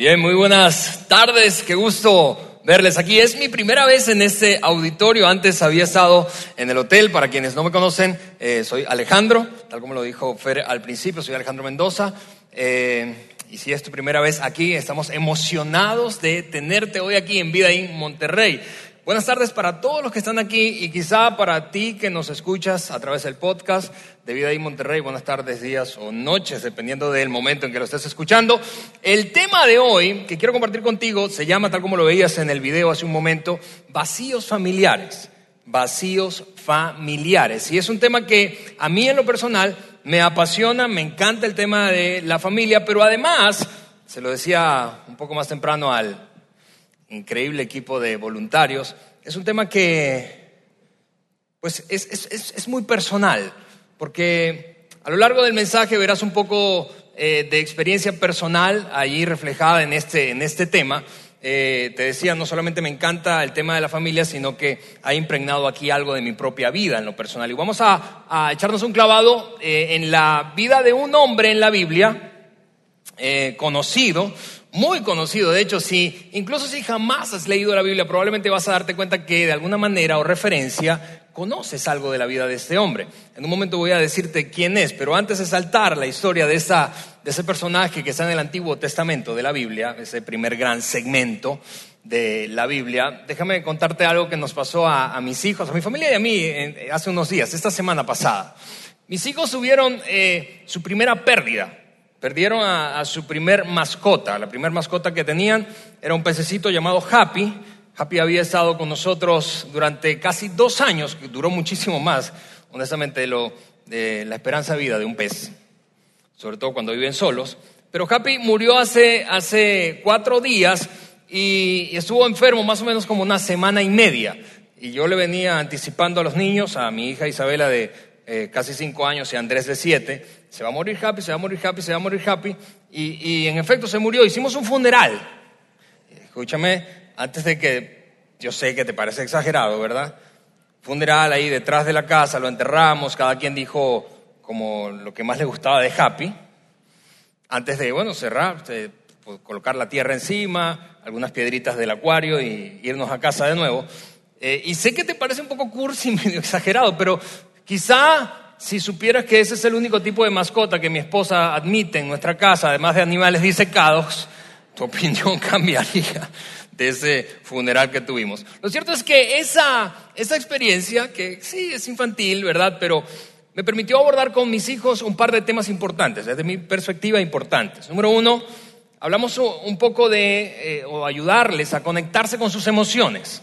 Bien, muy buenas tardes, qué gusto verles aquí. Es mi primera vez en este auditorio, antes había estado en el hotel, para quienes no me conocen, eh, soy Alejandro, tal como lo dijo Fer al principio, soy Alejandro Mendoza. Eh, y si es tu primera vez aquí, estamos emocionados de tenerte hoy aquí en Vida en Monterrey. Buenas tardes para todos los que están aquí y quizá para ti que nos escuchas a través del podcast de Vida en Monterrey. Buenas tardes, días o noches, dependiendo del momento en que lo estés escuchando. El tema de hoy que quiero compartir contigo se llama, tal como lo veías en el video hace un momento, vacíos familiares. Vacíos familiares. Y es un tema que a mí en lo personal me apasiona, me encanta el tema de la familia, pero además, se lo decía un poco más temprano al increíble equipo de voluntarios, es un tema que pues es, es, es, muy personal, porque a lo largo del mensaje verás un poco eh, de experiencia personal allí reflejada en este, en este tema. Eh, te decía, no solamente me encanta el tema de la familia, sino que ha impregnado aquí algo de mi propia vida en lo personal. Y vamos a, a echarnos un clavado eh, en la vida de un hombre en la Biblia, conocido, muy conocido. De hecho, si incluso si jamás has leído la Biblia, probablemente vas a darte cuenta que de alguna manera o referencia conoces algo de la vida de este hombre. En un momento voy a decirte quién es, pero antes de saltar la historia de, esa, de ese personaje que está en el Antiguo Testamento de la Biblia, ese primer gran segmento de la Biblia, déjame contarte algo que nos pasó a, mis hijos, a mi familia y a mí hace unos días, esta semana pasada. Mis hijos tuvieron eh, su primera pérdida Perdieron a, su primer mascota. La primera mascota que tenían era un pececito llamado Happy. Happy había estado con nosotros durante casi dos años, duró muchísimo más, honestamente, lo, de la esperanza de vida de un pez, sobre todo cuando viven solos. Pero Happy murió hace, hace cuatro días y, estuvo enfermo más o menos como una semana y media. Y yo le venía anticipando a los niños, a mi hija Isabela de eh, casi cinco años y Andrés de siete, se va a morir Happy, se va a morir Happy, se va a morir Happy. Y, en efecto se murió. Hicimos un funeral. Escúchame, antes de que, yo sé que te parece exagerado, ¿verdad? Funeral ahí detrás de la casa, lo enterramos, cada quien dijo como lo que más le gustaba de Happy. Antes de, bueno, cerrar, pues, colocar la tierra encima, algunas piedritas del acuario y irnos a casa de nuevo. Eh, y sé que te parece un poco cursi, medio exagerado, pero quizá si supieras que ese es el único tipo de mascota que mi esposa admite en nuestra casa, además de animales disecados, tu opinión cambiaría de ese funeral que tuvimos. Lo cierto es que esa, esa experiencia, que sí es infantil, ¿verdad? Pero me permitió abordar con mis hijos un par de temas importantes, desde mi perspectiva importantes. Número uno, hablamos un poco de, eh, o ayudarles a conectarse con sus emociones.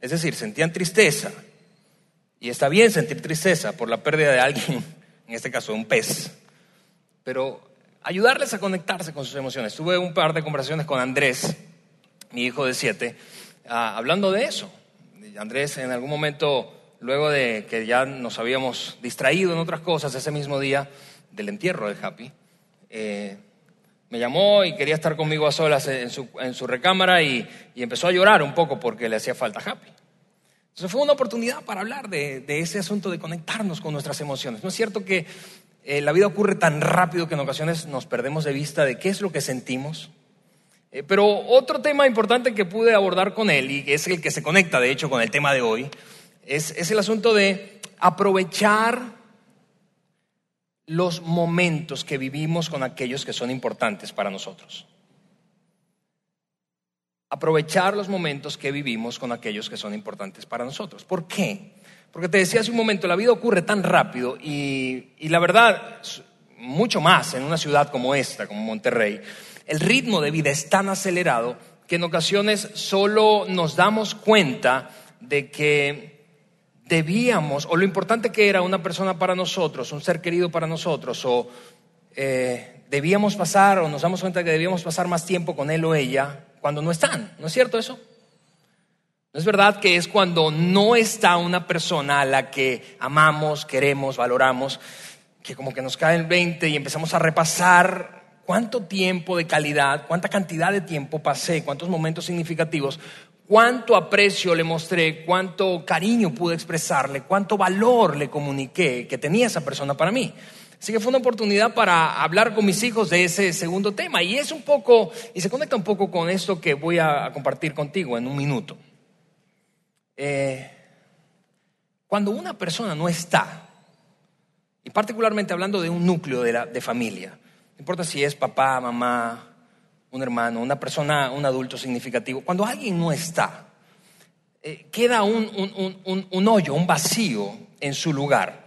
Es decir, sentían tristeza, y está bien sentir tristeza por la pérdida de alguien, en este caso de un pez, pero ayudarles a conectarse con sus emociones. Tuve un par de conversaciones con Andrés, mi hijo de siete, ah, hablando de eso. Andrés en algún momento, luego de que ya nos habíamos distraído en otras cosas ese mismo día del entierro de Happy, eh, me llamó y quería estar conmigo a solas en su, recámara y, empezó a llorar un poco porque le hacía falta Happy. Entonces fue una oportunidad para hablar de, ese asunto de conectarnos con nuestras emociones. ¿No es cierto que eh, la vida ocurre tan rápido que en ocasiones nos perdemos de vista de qué es lo que sentimos? Eh, pero otro tema importante que pude abordar con él, y es el que se conecta de hecho con el tema de hoy, es el asunto de aprovechar los momentos que vivimos con aquellos que son importantes para nosotros aprovechar los momentos que vivimos con aquellos que son importantes para nosotros. ¿Por qué? Porque te decía hace un momento, la vida ocurre tan rápido y, la verdad, mucho más en una ciudad como esta, como Monterrey, el ritmo de vida es tan acelerado que en ocasiones solo nos damos cuenta de que debíamos, o lo importante que era una persona para nosotros, un ser querido para nosotros, o eh, debíamos pasar, o nos damos cuenta que debíamos pasar más tiempo con él o ella, cuando no están. ¿No es cierto eso? ¿No es verdad que es cuando no está una persona a la que amamos, queremos, valoramos, que como que nos cae el 20 y empezamos a repasar cuánto tiempo de calidad, cuánta cantidad de tiempo pasé, cuántos momentos significativos, cuánto aprecio le mostré, cuánto cariño pude expresarle, cuánto valor le comuniqué que tenía esa persona para mí? Así que fue una oportunidad para hablar con mis hijos de ese segundo tema. Y es un poco, y se conecta un poco con esto que voy a compartir contigo en un minuto. Eh, cuando una persona no está, y particularmente hablando de un núcleo de, la, de familia, no importa si es papá, mamá, un hermano, una persona, un adulto significativo, cuando alguien no está, eh, queda un, un, hoyo, un vacío en su lugar.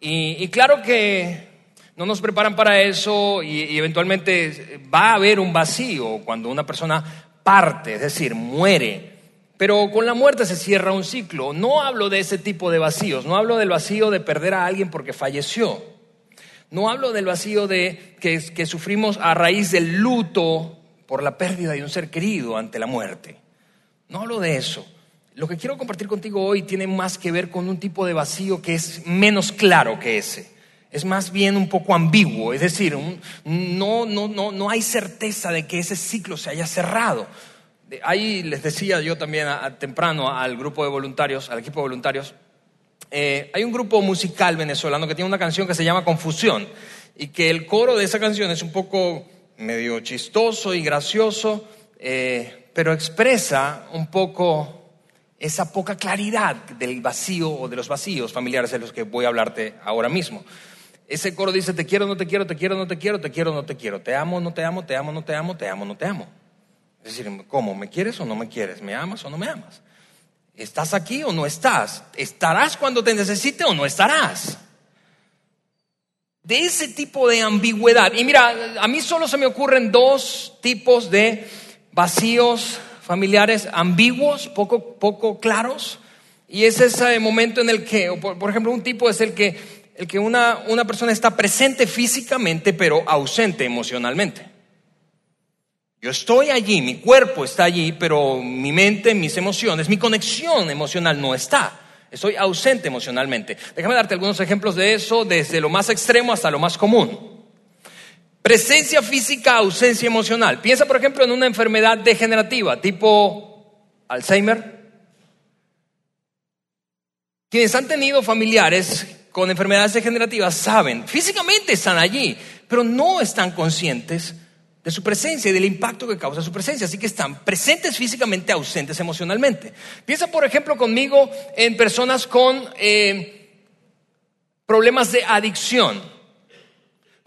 Y, claro que no nos preparan para eso y, eventualmente va a haber un vacío cuando una persona parte, es decir, muere. Pero con la muerte se cierra un ciclo. No hablo de ese tipo de vacíos, no hablo del vacío de perder a alguien porque falleció. No hablo del vacío de que, sufrimos a raíz del luto por la pérdida de un ser querido ante la muerte. No hablo de eso. Lo que quiero compartir contigo hoy tiene más que ver con un tipo de vacío que es menos claro que ese. Es más bien un poco ambiguo, es decir, no, no, no, no hay certeza de que ese ciclo se haya cerrado. Ahí les decía yo también temprano al grupo de voluntarios, al equipo de voluntarios, eh, hay un grupo musical venezolano que tiene una canción que se llama Confusión y que el coro de esa canción es un poco medio chistoso y gracioso, eh, pero expresa un poco esa poca claridad del vacío o de los vacíos familiares de los que voy a hablarte ahora mismo. Ese coro dice, te quiero, no te quiero, te quiero, no te quiero, te quiero, no te quiero, te amo, no te amo, te amo, no te amo, te amo, no te amo. Es decir, ¿cómo? ¿Me quieres o no me quieres? ¿Me amas o no me amas? ¿Estás aquí o no estás? ¿Estarás cuando te necesite o no estarás? De ese tipo de ambigüedad. Y mira, a mí solo se me ocurren dos tipos de vacíos familiares ambiguos, poco, poco claros. Y es ese momento en el que, por, ejemplo, un tipo es el que, el que una, una persona está presente físicamente, pero ausente emocionalmente. Yo estoy allí, mi cuerpo está allí, pero mi mente, mis emociones, mi conexión emocional no está. Estoy ausente emocionalmente. Déjame darte algunos ejemplos de eso, desde lo más extremo hasta lo más común. Presencia física, ausencia emocional. Piensa, por ejemplo, en una enfermedad degenerativa, tipo Alzheimer. Quienes han tenido familiares con enfermedades degenerativas saben, físicamente están allí, pero no están conscientes de su presencia y del impacto que causa su presencia. Así que están presentes físicamente, ausentes emocionalmente. Piensa, por ejemplo, conmigo en personas con eh, problemas de adicción.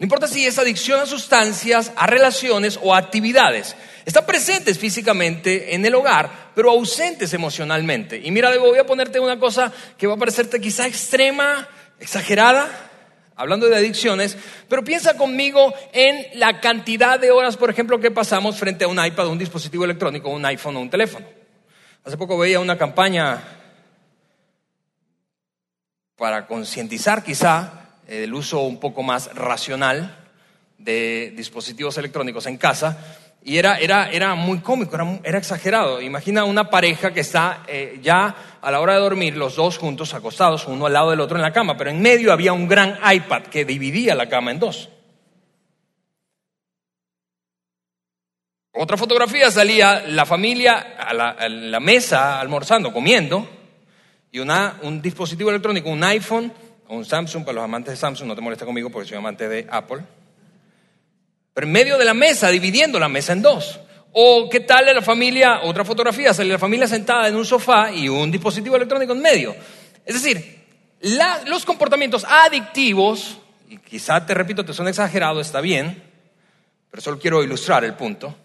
No importa si es adicción a sustancias, a relaciones o a actividades. Están presentes físicamente en el hogar, pero ausentes emocionalmente. Y mira, voy a ponerte una cosa que va a parecerte quizá extrema, exagerada, hablando de adicciones, pero piensa conmigo en la cantidad de horas, por ejemplo, que pasamos frente a un iPad, un dispositivo electrónico, un iPhone o un teléfono. Hace poco veía una campaña para concientizar quizá el uso un poco más racional de dispositivos electrónicos en casa y era, era, era muy cómico, era, era, exagerado. Imagina una pareja que está eh, ya a la hora de dormir, los dos juntos, acostados, uno al lado del otro en la cama, pero en medio había un gran iPad que dividía la cama en dos. Otra fotografía salía la familia a la, a la mesa almorzando, comiendo, y una, un dispositivo electrónico, un iPhone un Samsung, para los amantes de Samsung, no te molesta conmigo porque soy amante de Apple. Pero en medio de la mesa, dividiendo la mesa en dos. O qué tal la familia, otra fotografía, sale la familia sentada en un sofá y un dispositivo electrónico en medio. Es decir, los comportamientos adictivos, y quizá te repito, te son exagerados, está bien, pero solo quiero ilustrar el punto.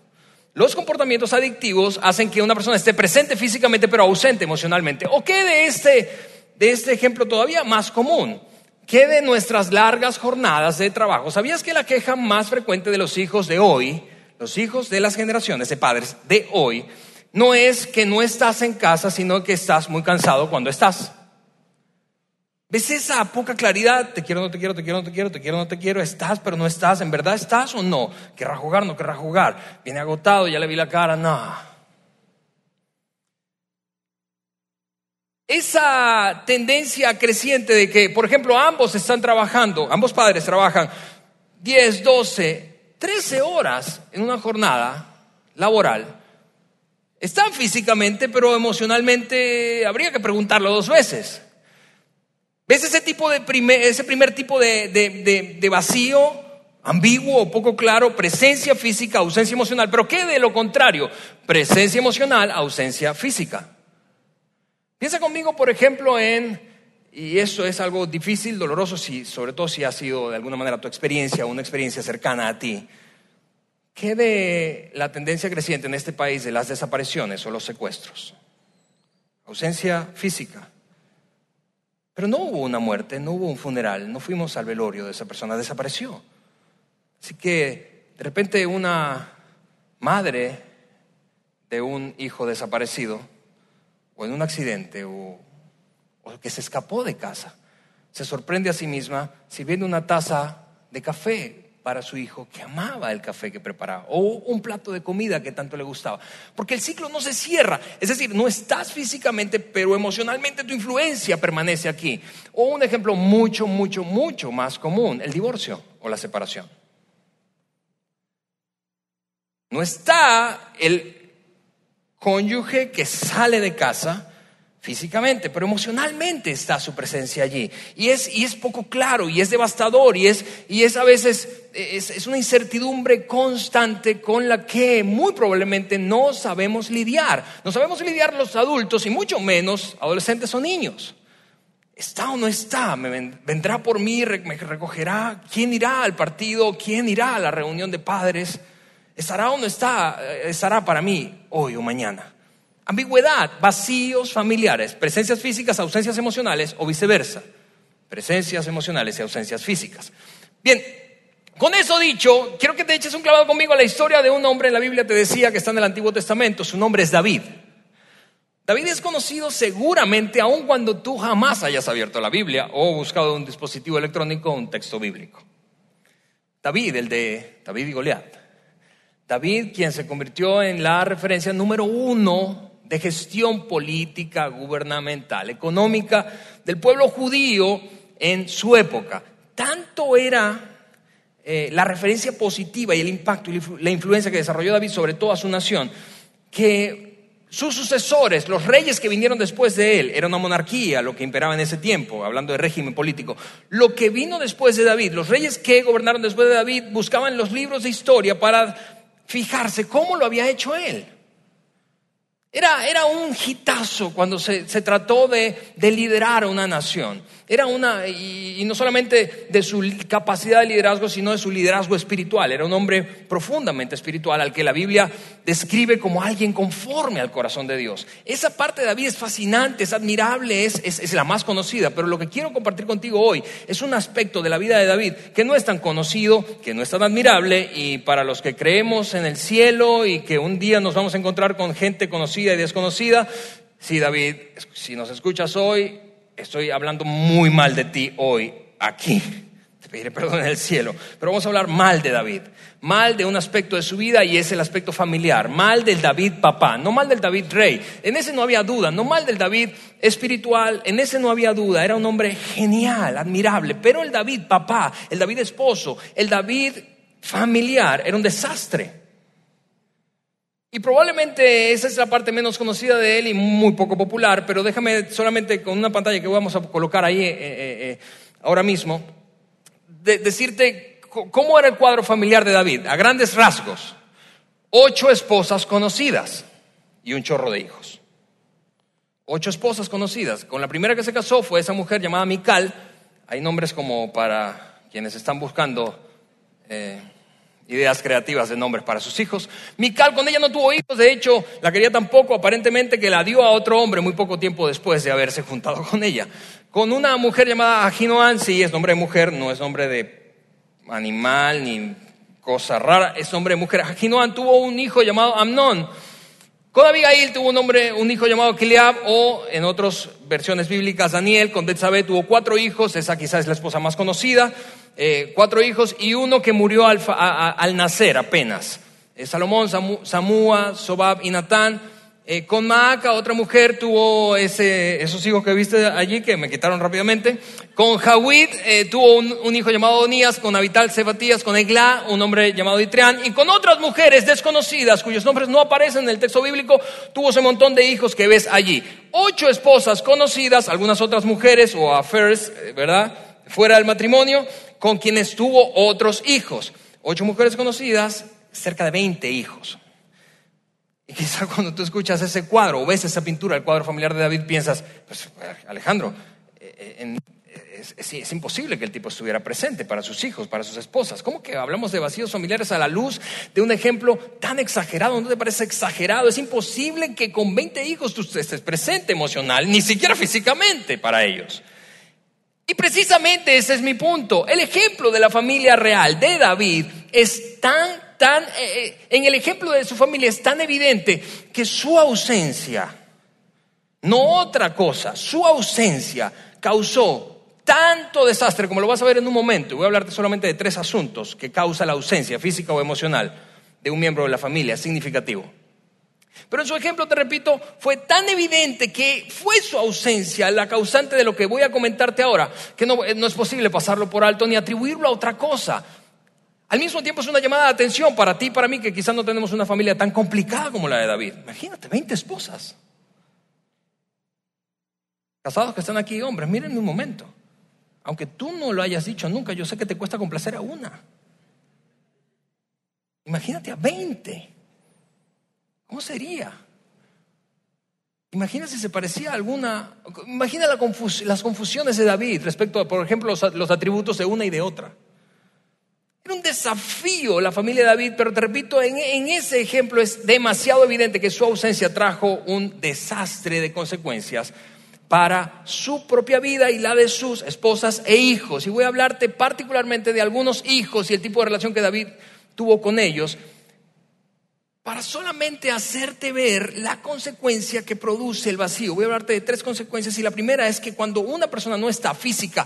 Los comportamientos adictivos hacen que una persona esté presente físicamente pero ausente emocionalmente. ¿O qué de este de este ejemplo todavía más común. que de nuestras largas jornadas de trabajo? ¿Sabías que la queja más frecuente de los hijos de hoy, los hijos de las generaciones de padres de hoy, no es que no estás en casa, sino que estás muy cansado cuando estás? ¿Ves esa poca claridad? Te quiero, no te quiero, te quiero, no te quiero, te quiero, no te quiero, estás, pero no estás, ¿en verdad estás o no? ¿Querrá jugar, no querrá jugar? Viene agotado, ya le vi la cara, no. Esa tendencia creciente de que, por ejemplo, ambos están trabajando, ambos padres trabajan 10, 12, 13 horas en una jornada laboral, están físicamente, pero emocionalmente habría que preguntarlo dos veces. ¿Ves ese, tipo de primer, ese primer tipo de, de vacío? ambiguo o poco claro, presencia física, ausencia emocional. Pero ¿qué de lo contrario? Presencia emocional, ausencia física. Piensa conmigo, por ejemplo, en, y eso es algo difícil, doloroso, si, sobre todo si ha sido de alguna manera tu experiencia o una experiencia cercana a ti. ¿Qué de la tendencia creciente en este país de las desapariciones o los secuestros? Ausencia física. Pero no hubo una muerte, no hubo un funeral, no fuimos al velorio de esa persona, desapareció. Así que de repente una madre de un hijo desaparecido, o en un accidente, o, que se escapó de casa, se sorprende a sí misma si viene una taza de café para su hijo que amaba el café que preparaba o un plato de comida que tanto le gustaba. Porque el ciclo no se cierra, es decir, no estás físicamente, pero emocionalmente tu influencia permanece aquí. O un ejemplo mucho, mucho, mucho más común, el divorcio o la separación. No está el cónyuge que sale de casa físicamente, pero emocionalmente está su presencia allí. Y es, y es poco claro, y es devastador, y es, y es a veces es, es una incertidumbre constante con la que muy probablemente no sabemos lidiar. No sabemos lidiar los adultos y mucho menos adolescentes o niños. ¿Está o no está? ¿Me vendrá por mí? ¿Me recogerá? ¿Quién irá al partido? ¿Quién irá a la reunión de padres? ¿Estará o no está? Eh, ¿Estará para mí hoy o mañana? Ambigüedad, vacíos familiares, presencias físicas, ausencias emocionales o viceversa. Presencias emocionales y ausencias físicas. Bien, con eso dicho, quiero que te eches un clavado conmigo a la historia de un hombre en la Biblia, te decía que está en el Antiguo Testamento, su nombre es David. David es conocido seguramente aun cuando tú jamás hayas abierto la Biblia o buscado un dispositivo electrónico un texto bíblico. David, el de David y Goliat. David, quien se convirtió en la referencia número uno de gestión política, gubernamental, económica del pueblo judío en su época. Tanto era eh, la referencia positiva y el impacto y la influencia que desarrolló David sobre toda su nación, que sus sucesores, los reyes que vinieron después de él, era una monarquía lo que imperaba en ese tiempo, hablando de régimen político. Lo que vino después de David, los reyes que gobernaron después de David, buscaban los libros de historia para fijarse cómo lo había hecho él. Era, era un hitazo cuando se, se trató de, de, liderar una nación. Era una, y, no solamente de su capacidad de liderazgo, sino de su liderazgo espiritual. Era un hombre profundamente espiritual al que la Biblia describe como alguien conforme al corazón de Dios. Esa parte de David es fascinante, es admirable, es, es, la más conocida. Pero lo que quiero compartir contigo hoy es un aspecto de la vida de David que no es tan conocido, que no es tan admirable, y para los que creemos en el cielo y que un día nos vamos a encontrar con gente conocida y desconocida, sí, David, si nos escuchas hoy, estoy hablando muy mal de ti hoy aquí. Te pediré perdón en el cielo. Pero vamos a hablar mal de David. Mal de un aspecto de su vida y es el aspecto familiar. Mal del David papá. No mal del David rey. En ese no había duda. No mal del David espiritual. En ese no había duda. Era un hombre genial, admirable. Pero el David papá, el David esposo, el David familiar era un desastre. Y probablemente esa es la parte menos conocida de él y muy poco popular, pero déjame solamente con una pantalla que vamos a colocar ahí eh, eh, eh, ahora mismo, decirte cómo era el cuadro familiar de David, a grandes rasgos. Ocho esposas conocidas y un chorro de hijos. Ocho esposas conocidas. Con la primera que se casó fue esa mujer llamada Mical. Hay nombres como para quienes están buscando ideas creativas de nombres para sus hijos. Mical con ella no tuvo hijos, de hecho la quería tampoco, aparentemente que la dio a otro hombre muy poco tiempo después de haberse juntado con ella. Con una mujer llamada Aginoan, sí, es nombre de mujer, no es nombre de animal ni cosa rara, es nombre de mujer. Aginoan tuvo un hijo llamado Amnón. Con Abigail tuvo un, hombre, un hijo llamado Kiliab o en otras versiones bíblicas Daniel. Con Betsabé tuvo cuatro hijos, esa quizás es la esposa más conocida. Eh, cuatro hijos y uno que murió al, nacer apenas. Eh, Salomón, Samúa, Sobab y Natán. Eh, con Maaca, otra mujer tuvo ese, esos hijos que viste allí, que me quitaron rápidamente. Con Jawid eh, tuvo un, hijo llamado Onías, con Abital Sebatías, con Eglá, un hombre llamado Itreán, y con otras mujeres desconocidas, cuyos nombres no aparecen en el texto bíblico, tuvo ese montón de hijos que ves allí. Ocho esposas conocidas, algunas otras mujeres o affairs, eh, ¿verdad? Fuera del matrimonio, con quienes tuvo otros hijos. Ocho mujeres conocidas, cerca de 20 hijos. Y quizá cuando tú escuchas ese cuadro o ves esa pintura, el cuadro familiar de David, piensas, pues Alejandro, eh, eh, es, imposible que el tipo estuviera presente para sus hijos, para sus esposas. ¿Cómo que hablamos de vacíos familiares a la luz de un ejemplo tan exagerado? ¿No te parece exagerado? Es imposible que con 20 hijos tú estés presente emocional, ni siquiera físicamente para ellos. Y precisamente ese es mi punto. El ejemplo de la familia real de David es tan tan, eh, eh, en el ejemplo de su familia es tan evidente que su ausencia, no otra cosa, su ausencia causó tanto desastre, como lo vas a ver en un momento, voy a hablarte solamente de tres asuntos que causa la ausencia física o emocional de un miembro de la familia significativo. Pero en su ejemplo, te repito, fue tan evidente que fue su ausencia la causante de lo que voy a comentarte ahora, que no, no es posible pasarlo por alto ni atribuirlo a otra cosa. Al mismo tiempo es una llamada de atención para ti y para mí que quizás no tenemos una familia tan complicada como la de David. Imagínate, 20 esposas. Casados que están aquí, hombres, miren un momento. Aunque tú no lo hayas dicho nunca, yo sé que te cuesta complacer a una. Imagínate a 20. ¿Cómo sería? Imagina si se parecía a alguna... Imagina las confusiones de David respecto, a, por ejemplo, los atributos de una y de otra. Era un desafío la familia de David, pero te repito, en, en, ese ejemplo es demasiado evidente que su ausencia trajo un desastre de consecuencias para su propia vida y la de sus esposas e hijos. Y voy a hablarte particularmente de algunos hijos y el tipo de relación que David tuvo con ellos para solamente hacerte ver la consecuencia que produce el vacío. Voy a hablarte de tres consecuencias y la primera es que cuando una persona no está física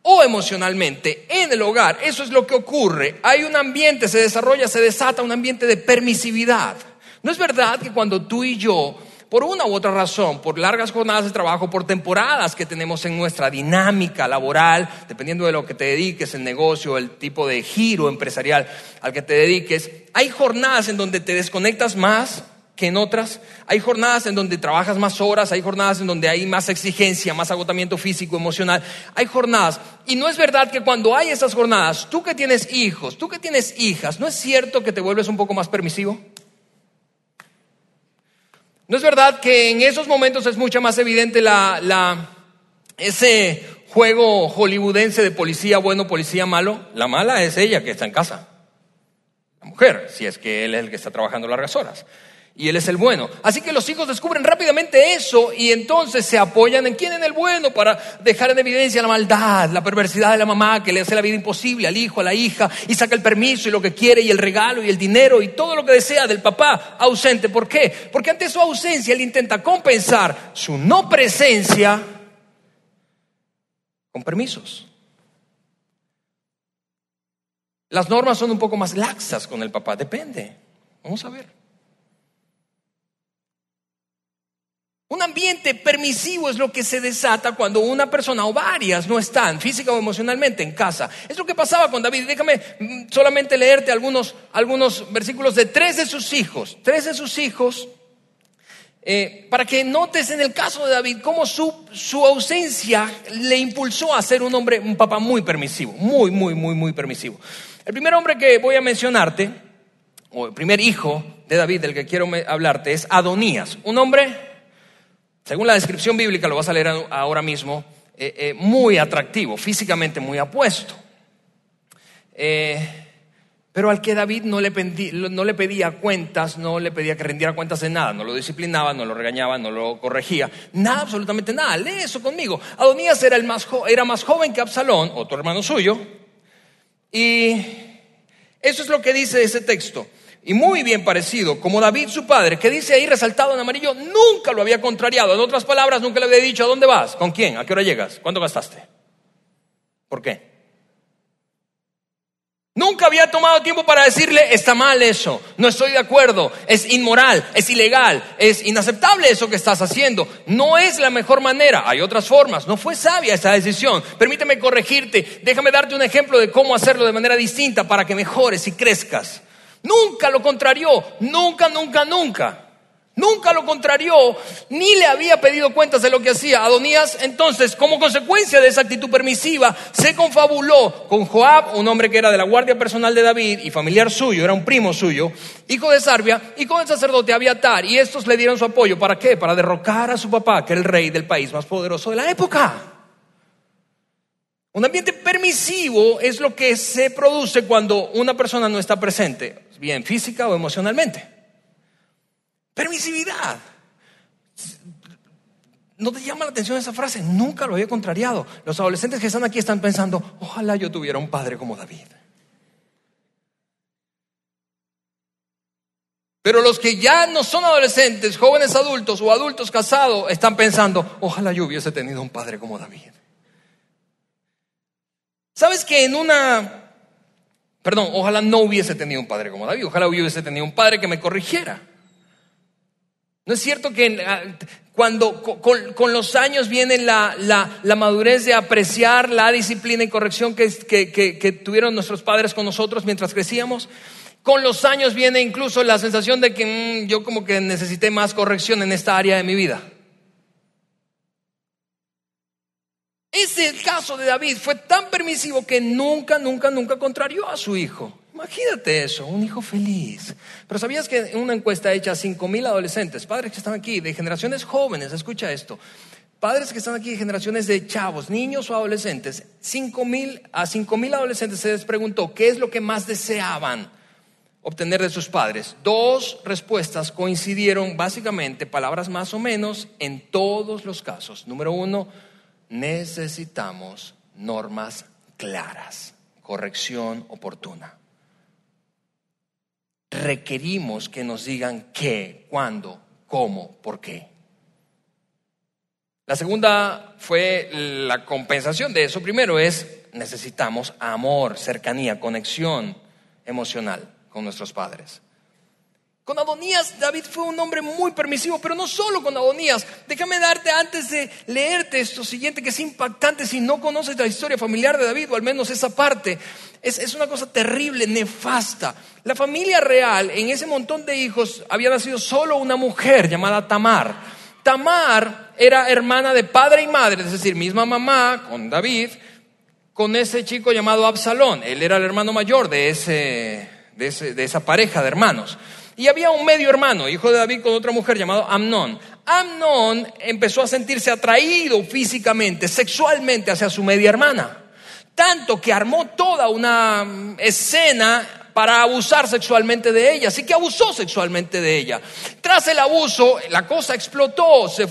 o emocionalmente en el hogar, eso es lo que ocurre. Hay un ambiente, se desarrolla, se desata un ambiente de permisividad. No es verdad que cuando tú y yo, por una u otra razón, por largas jornadas de trabajo, por temporadas que tenemos en nuestra dinámica laboral, dependiendo de lo que te dediques, el negocio, el tipo de giro empresarial al que te dediques, hay jornadas en donde te desconectas más que en otras. Hay jornadas en donde trabajas más horas, hay jornadas en donde hay más exigencia, más agotamiento físico, emocional. Hay jornadas. Y no es verdad que cuando hay esas jornadas, tú que tienes hijos, tú que tienes hijas, ¿no es cierto que te vuelves un poco más permisivo? ¿No es verdad que en esos momentos es mucho más evidente la, ese juego hollywoodense de policía bueno, policía malo? La mala es ella que está en casa. La mujer, si es que él es el que está trabajando largas horas y Él es el bueno. Así que los hijos descubren rápidamente eso y entonces se apoyan en quién en el bueno para dejar en evidencia la maldad, la perversidad de la mamá que le hace la vida imposible al hijo, a la hija y saca el permiso y lo que quiere y el regalo y el dinero y todo lo que desea del papá ausente. ¿Por qué? Porque ante su ausencia él intenta compensar su no presencia con permisos. Las normas son un poco más laxas con el papá, depende. Vamos a ver. Un ambiente permisivo es lo que se desata cuando una persona o varias no están física o emocionalmente en casa. Es lo que pasaba con David. Déjame mm, solamente leerte algunos, algunos versículos de tres de sus hijos. Tres de sus hijos, eh, para que notes en el caso de David cómo su, su ausencia le impulsó a ser un hombre, un papá muy permisivo. Muy, muy, muy, muy permisivo. El primer hombre que voy a mencionarte, o el primer hijo de David del que quiero hablarte, es Adonías. Un hombre según la descripción bíblica, lo vas a leer ahora mismo, eh, eh, muy atractivo, físicamente muy apuesto. Eh, pero al que David no le, pedía cuentas, no le pedía que rindiera cuentas de nada, no lo disciplinaba, no lo regañaba, no lo corregía, nada, absolutamente nada. Lee eso conmigo. Adonías era, el más, era más joven que Absalón, otro hermano suyo, y eso es lo que dice ese texto y muy bien parecido, como David su padre, que dice ahí resaltado en amarillo, nunca lo había contrariado. En otras palabras, nunca le había dicho, ¿a dónde vas? ¿Con quién? ¿A qué hora llegas? ¿Cuánto gastaste? ¿Por qué? Nunca había tomado tiempo para decirle, está mal eso, no estoy de acuerdo, es inmoral, es ilegal, es inaceptable eso que estás haciendo, no es la mejor manera, hay otras formas, no fue sabia esa decisión. Permíteme corregirte, déjame darte un ejemplo de cómo hacerlo de manera distinta para que mejores y crezcas. Nunca lo contrarió, nunca, nunca, nunca. Nunca lo contrarió, ni le había pedido cuentas de lo que hacía. Adonías, entonces, como consecuencia de esa actitud permisiva, se confabuló con Joab, un hombre que era de la guardia personal de David y familiar suyo, era un primo suyo, hijo de Sarbia, y con el sacerdote Abiatar. Y estos le dieron su apoyo. ¿Para qué? Para derrocar a su papá, que era el rey del país más poderoso de la época. Un ambiente permisivo es lo que se produce cuando una persona no está presente, bien física o emocionalmente. Permisividad. ¿No te llama la atención esa frase? Nunca lo había contrariado. Los adolescentes que están aquí están pensando, ojalá yo tuviera un padre como David. Pero los que ya no son adolescentes, jóvenes adultos o adultos casados, están pensando, ojalá yo hubiese tenido un padre como David. ¿Sabes que en una... Perdón, ojalá no hubiese tenido un padre como David, ojalá hubiese tenido un padre que me corrigiera. ¿No es cierto que ah, cuando con, los años viene la, madurez de apreciar la disciplina y corrección que, que, tuvieron nuestros padres con nosotros mientras crecíamos? Con los años viene incluso la sensación de que mm, yo como que necesité más corrección en esta área de mi vida. Ese caso de David. Fue tan permisivo que nunca, nunca, nunca contrarió a su hijo. Imagínate eso, un hijo feliz. Pero ¿sabías que en una encuesta hecha a 5 mil adolescentes, padres que están aquí, de generaciones jóvenes, escucha esto, padres que están aquí de generaciones de chavos, niños o adolescentes, a 5 mil adolescentes se les preguntó qué es lo que más deseaban obtener de sus padres. Dos respuestas coincidieron básicamente, palabras más o menos, en todos los casos. Número uno, necesitamos normas claras, corrección oportuna requerimos que nos digan qué, cuándo, cómo, por qué. La segunda fue la compensación de eso. Primero es, necesitamos amor, cercanía, conexión emocional con nuestros padres. Con Adonías, David fue un hombre muy permisivo, pero no solo con Adonías. Déjame darte antes de leerte esto siguiente que es impactante si no conoces la historia familiar de David, o al menos esa parte. Es, es una cosa terrible, nefasta. La familia real, en ese montón de hijos, había nacido solo una mujer llamada Tamar. Tamar era hermana de padre y madre, es decir, misma mamá con David, con ese chico llamado Absalón. Él era el hermano mayor de, ese, de, esa pareja de hermanos. Y había un medio hermano, hijo de David, con otra mujer llamado Amnón. Amnón empezó a sentirse atraído físicamente, sexualmente hacia su media hermana. Tanto que armó toda una mm, escena para abusar sexualmente de ella, así que abusó sexualmente de ella. Tras el abuso, la cosa explotó, se,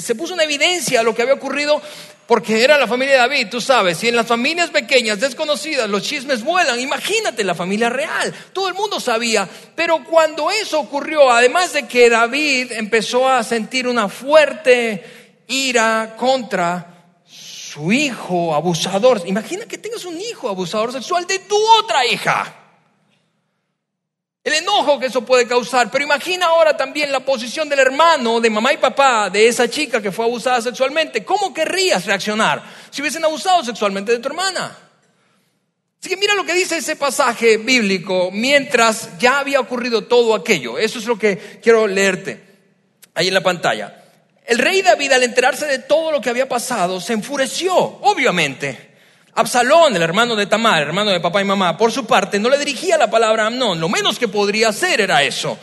se, puso en evidencia lo que había ocurrido porque era la familia de David, tú sabes, si en las familias pequeñas, desconocidas, los chismes vuelan, imagínate la familia real, todo el mundo sabía, pero cuando eso ocurrió, además de que David empezó a sentir una fuerte ira contra su hijo abusador, imagina que tengas un hijo abusador sexual de tu otra hija el enojo que eso puede causar. Pero imagina ahora también la posición del hermano, de mamá y papá, de esa chica que fue abusada sexualmente. ¿Cómo querrías reaccionar si hubiesen abusado sexualmente de tu hermana? Así que mira lo que dice ese pasaje bíblico mientras ya había ocurrido todo aquello. Eso es lo que quiero leerte ahí en la pantalla. El rey David al enterarse de todo lo que había pasado se enfureció, obviamente. Absalón, el hermano de Tamar, hermano de papá y mamá, por su parte, no le dirigía la palabra a Amnón. Lo menos que podría hacer era eso.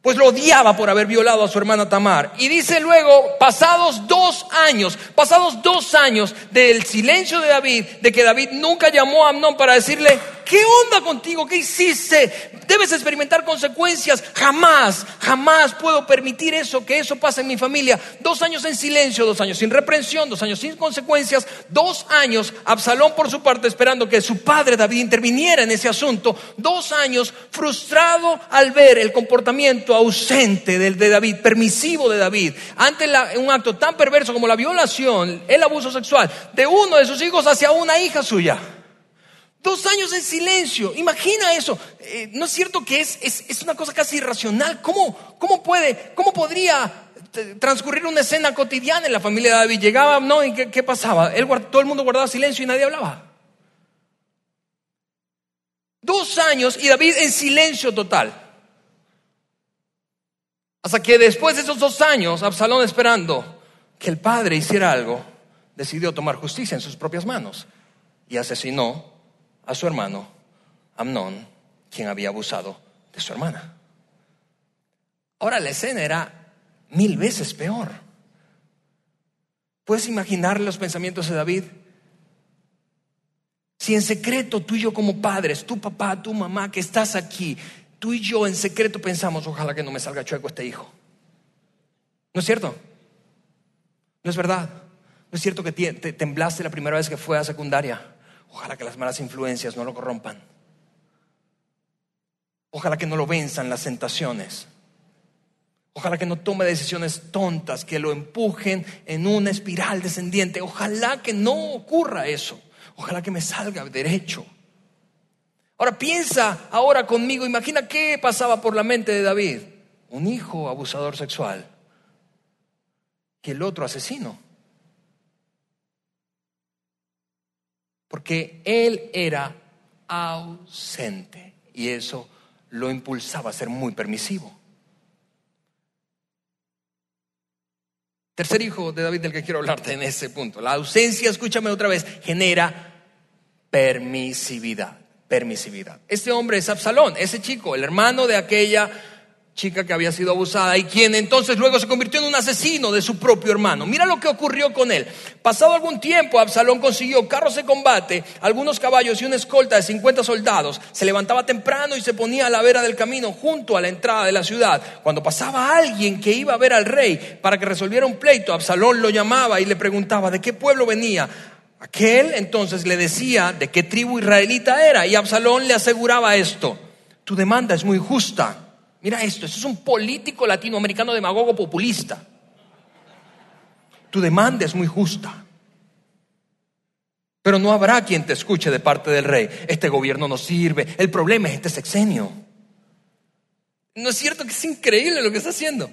Pues lo odiaba por haber violado a su hermana Tamar. Y dice luego, pasados dos años, pasados dos años del silencio de David, de que David nunca llamó a Amnón para decirle, ¿qué onda contigo? ¿Qué hiciste? debes experimentar consecuencias. Jamás, jamás puedo permitir eso, que eso pase en mi familia. Dos años en silencio, dos años sin reprensión, dos años sin consecuencias, dos años Absalón por su parte esperando que su padre David interviniera en ese asunto, dos años frustrado al ver el comportamiento ausente de David, permisivo de David, ante un acto tan perverso como la violación, el abuso sexual de uno de sus hijos hacia una hija suya. Dos años en silencio. Imagina eso. Eh, ¿No es cierto que es, es, una cosa casi irracional? ¿Cómo, cómo puede, cómo podría transcurrir una escena cotidiana en la familia de David? Llegaba, ¿no? ¿Y qué, pasaba? Él, todo el mundo guardaba silencio y nadie hablaba. Dos años y David en silencio total. Hasta que después de esos dos años, Absalón esperando que el padre hiciera algo, decidió tomar justicia en sus propias manos y asesinó a su hermano Amnón, quien había abusado de su hermana. Ahora la escena era mil veces peor. ¿Puedes imaginar los pensamientos de David? Si en secreto tú y yo como padres, tu papá, tu mamá que estás aquí, tú y yo en secreto pensamos, ojalá que no me salga chueco este hijo. ¿No es cierto? No es verdad. No es cierto que te temblaste la primera vez que fue a secundaria. Ojalá que las malas influencias no lo corrompan. Ojalá que no lo venzan las tentaciones. Ojalá que no tome decisiones tontas que lo empujen en una espiral descendiente. Ojalá que no ocurra eso. Ojalá que me salga derecho. Ahora piensa ahora conmigo, imagina qué pasaba por la mente de David. Un hijo abusador sexual que el otro asesino. Porque él era ausente y eso lo impulsaba a ser muy permisivo. Tercer hijo de David del que quiero hablarte en ese punto. La ausencia, escúchame otra vez, genera permisividad. Permisividad. Este hombre es Absalón, ese chico, el hermano de aquella chica que había sido abusada y quien entonces luego se convirtió en un asesino de su propio hermano. Mira lo que ocurrió con él. Pasado algún tiempo, Absalón consiguió carros de combate, algunos caballos y una escolta de 50 soldados. Se levantaba temprano y se ponía a la vera del camino junto a la entrada de la ciudad. Cuando pasaba alguien que iba a ver al rey para que resolviera un pleito, Absalón lo llamaba y le preguntaba de qué pueblo venía. Aquel entonces le decía de qué tribu israelita era y Absalón le aseguraba esto. Tu demanda es muy justa Mira esto, esto es un político latinoamericano demagogo populista. Tu demanda es muy justa. Pero no habrá quien te escuche de parte del rey. Este gobierno no sirve. El problema es este sexenio. ¿No es cierto que es increíble lo que está haciendo?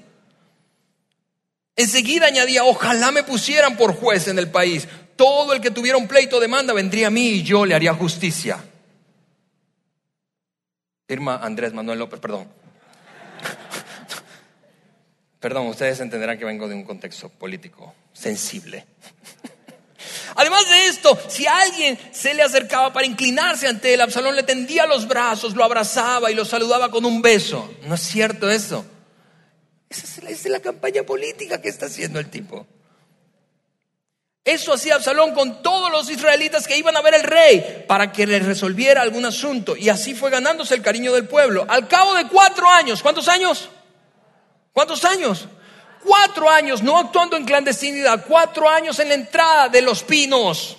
Enseguida añadía, ojalá me pusieran por juez en el país. Todo el que tuviera un pleito de demanda vendría a mí y yo le haría justicia. Firma Andrés Manuel López, perdón. Perdón, ustedes entenderán que vengo de un contexto político sensible. Además de esto, si alguien se le acercaba para inclinarse ante él, Absalón le tendía los brazos, lo abrazaba y lo saludaba con un beso. ¿No es cierto eso? Esa es la, campaña política que está haciendo el tipo. Eso hacía Absalón con todos los israelitas que iban a ver al rey para que le resolviera algún asunto. Y así fue ganándose el cariño del pueblo. Al cabo de cuatro años, ¿cuántos años? ¿Cuántos años? Cuatro años, no actuando en clandestinidad, cuatro años en la entrada de los pinos.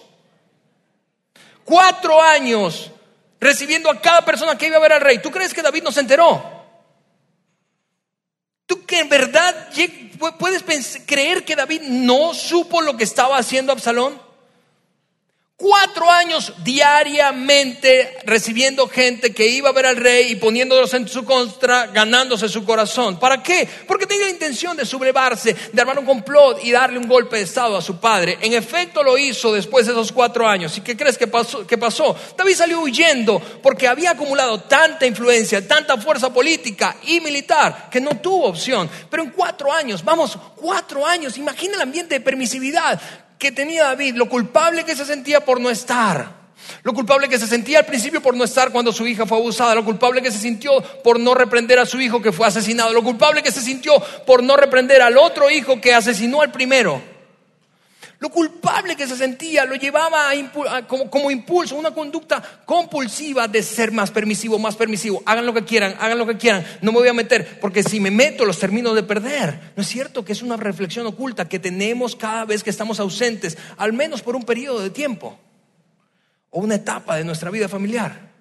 Cuatro años recibiendo a cada persona que iba a ver al rey. ¿Tú crees que David no se enteró? ¿Tú que en verdad puedes creer que David no supo lo que estaba haciendo Absalón? Cuatro años diariamente recibiendo gente que iba a ver al rey y poniéndolos en su contra, ganándose su corazón. ¿Para qué? Porque tenía la intención de sublevarse, de armar un complot y darle un golpe de estado a su padre. En efecto lo hizo después de esos cuatro años. ¿Y qué crees que pasó? Que pasó? David salió huyendo porque había acumulado tanta influencia, tanta fuerza política y militar que no tuvo opción. Pero en cuatro años, vamos, cuatro años, imagina el ambiente de permisividad que tenía David, lo culpable que se sentía por no estar. Lo culpable que se sentía al principio por no estar cuando su hija fue abusada, lo culpable que se sintió por no reprender a su hijo que fue asesinado, lo culpable que se sintió por no reprender al otro hijo que asesinó al primero. Lo culpable que se sentía lo llevaba como, impulso, una conducta compulsiva de ser más permisivo, más permisivo. Hagan lo que quieran, hagan lo que quieran. No me voy a meter, porque si me meto los termino de perder. ¿No es cierto que es una reflexión oculta que tenemos cada vez que estamos ausentes, al menos por un periodo de tiempo o una etapa de nuestra vida familiar?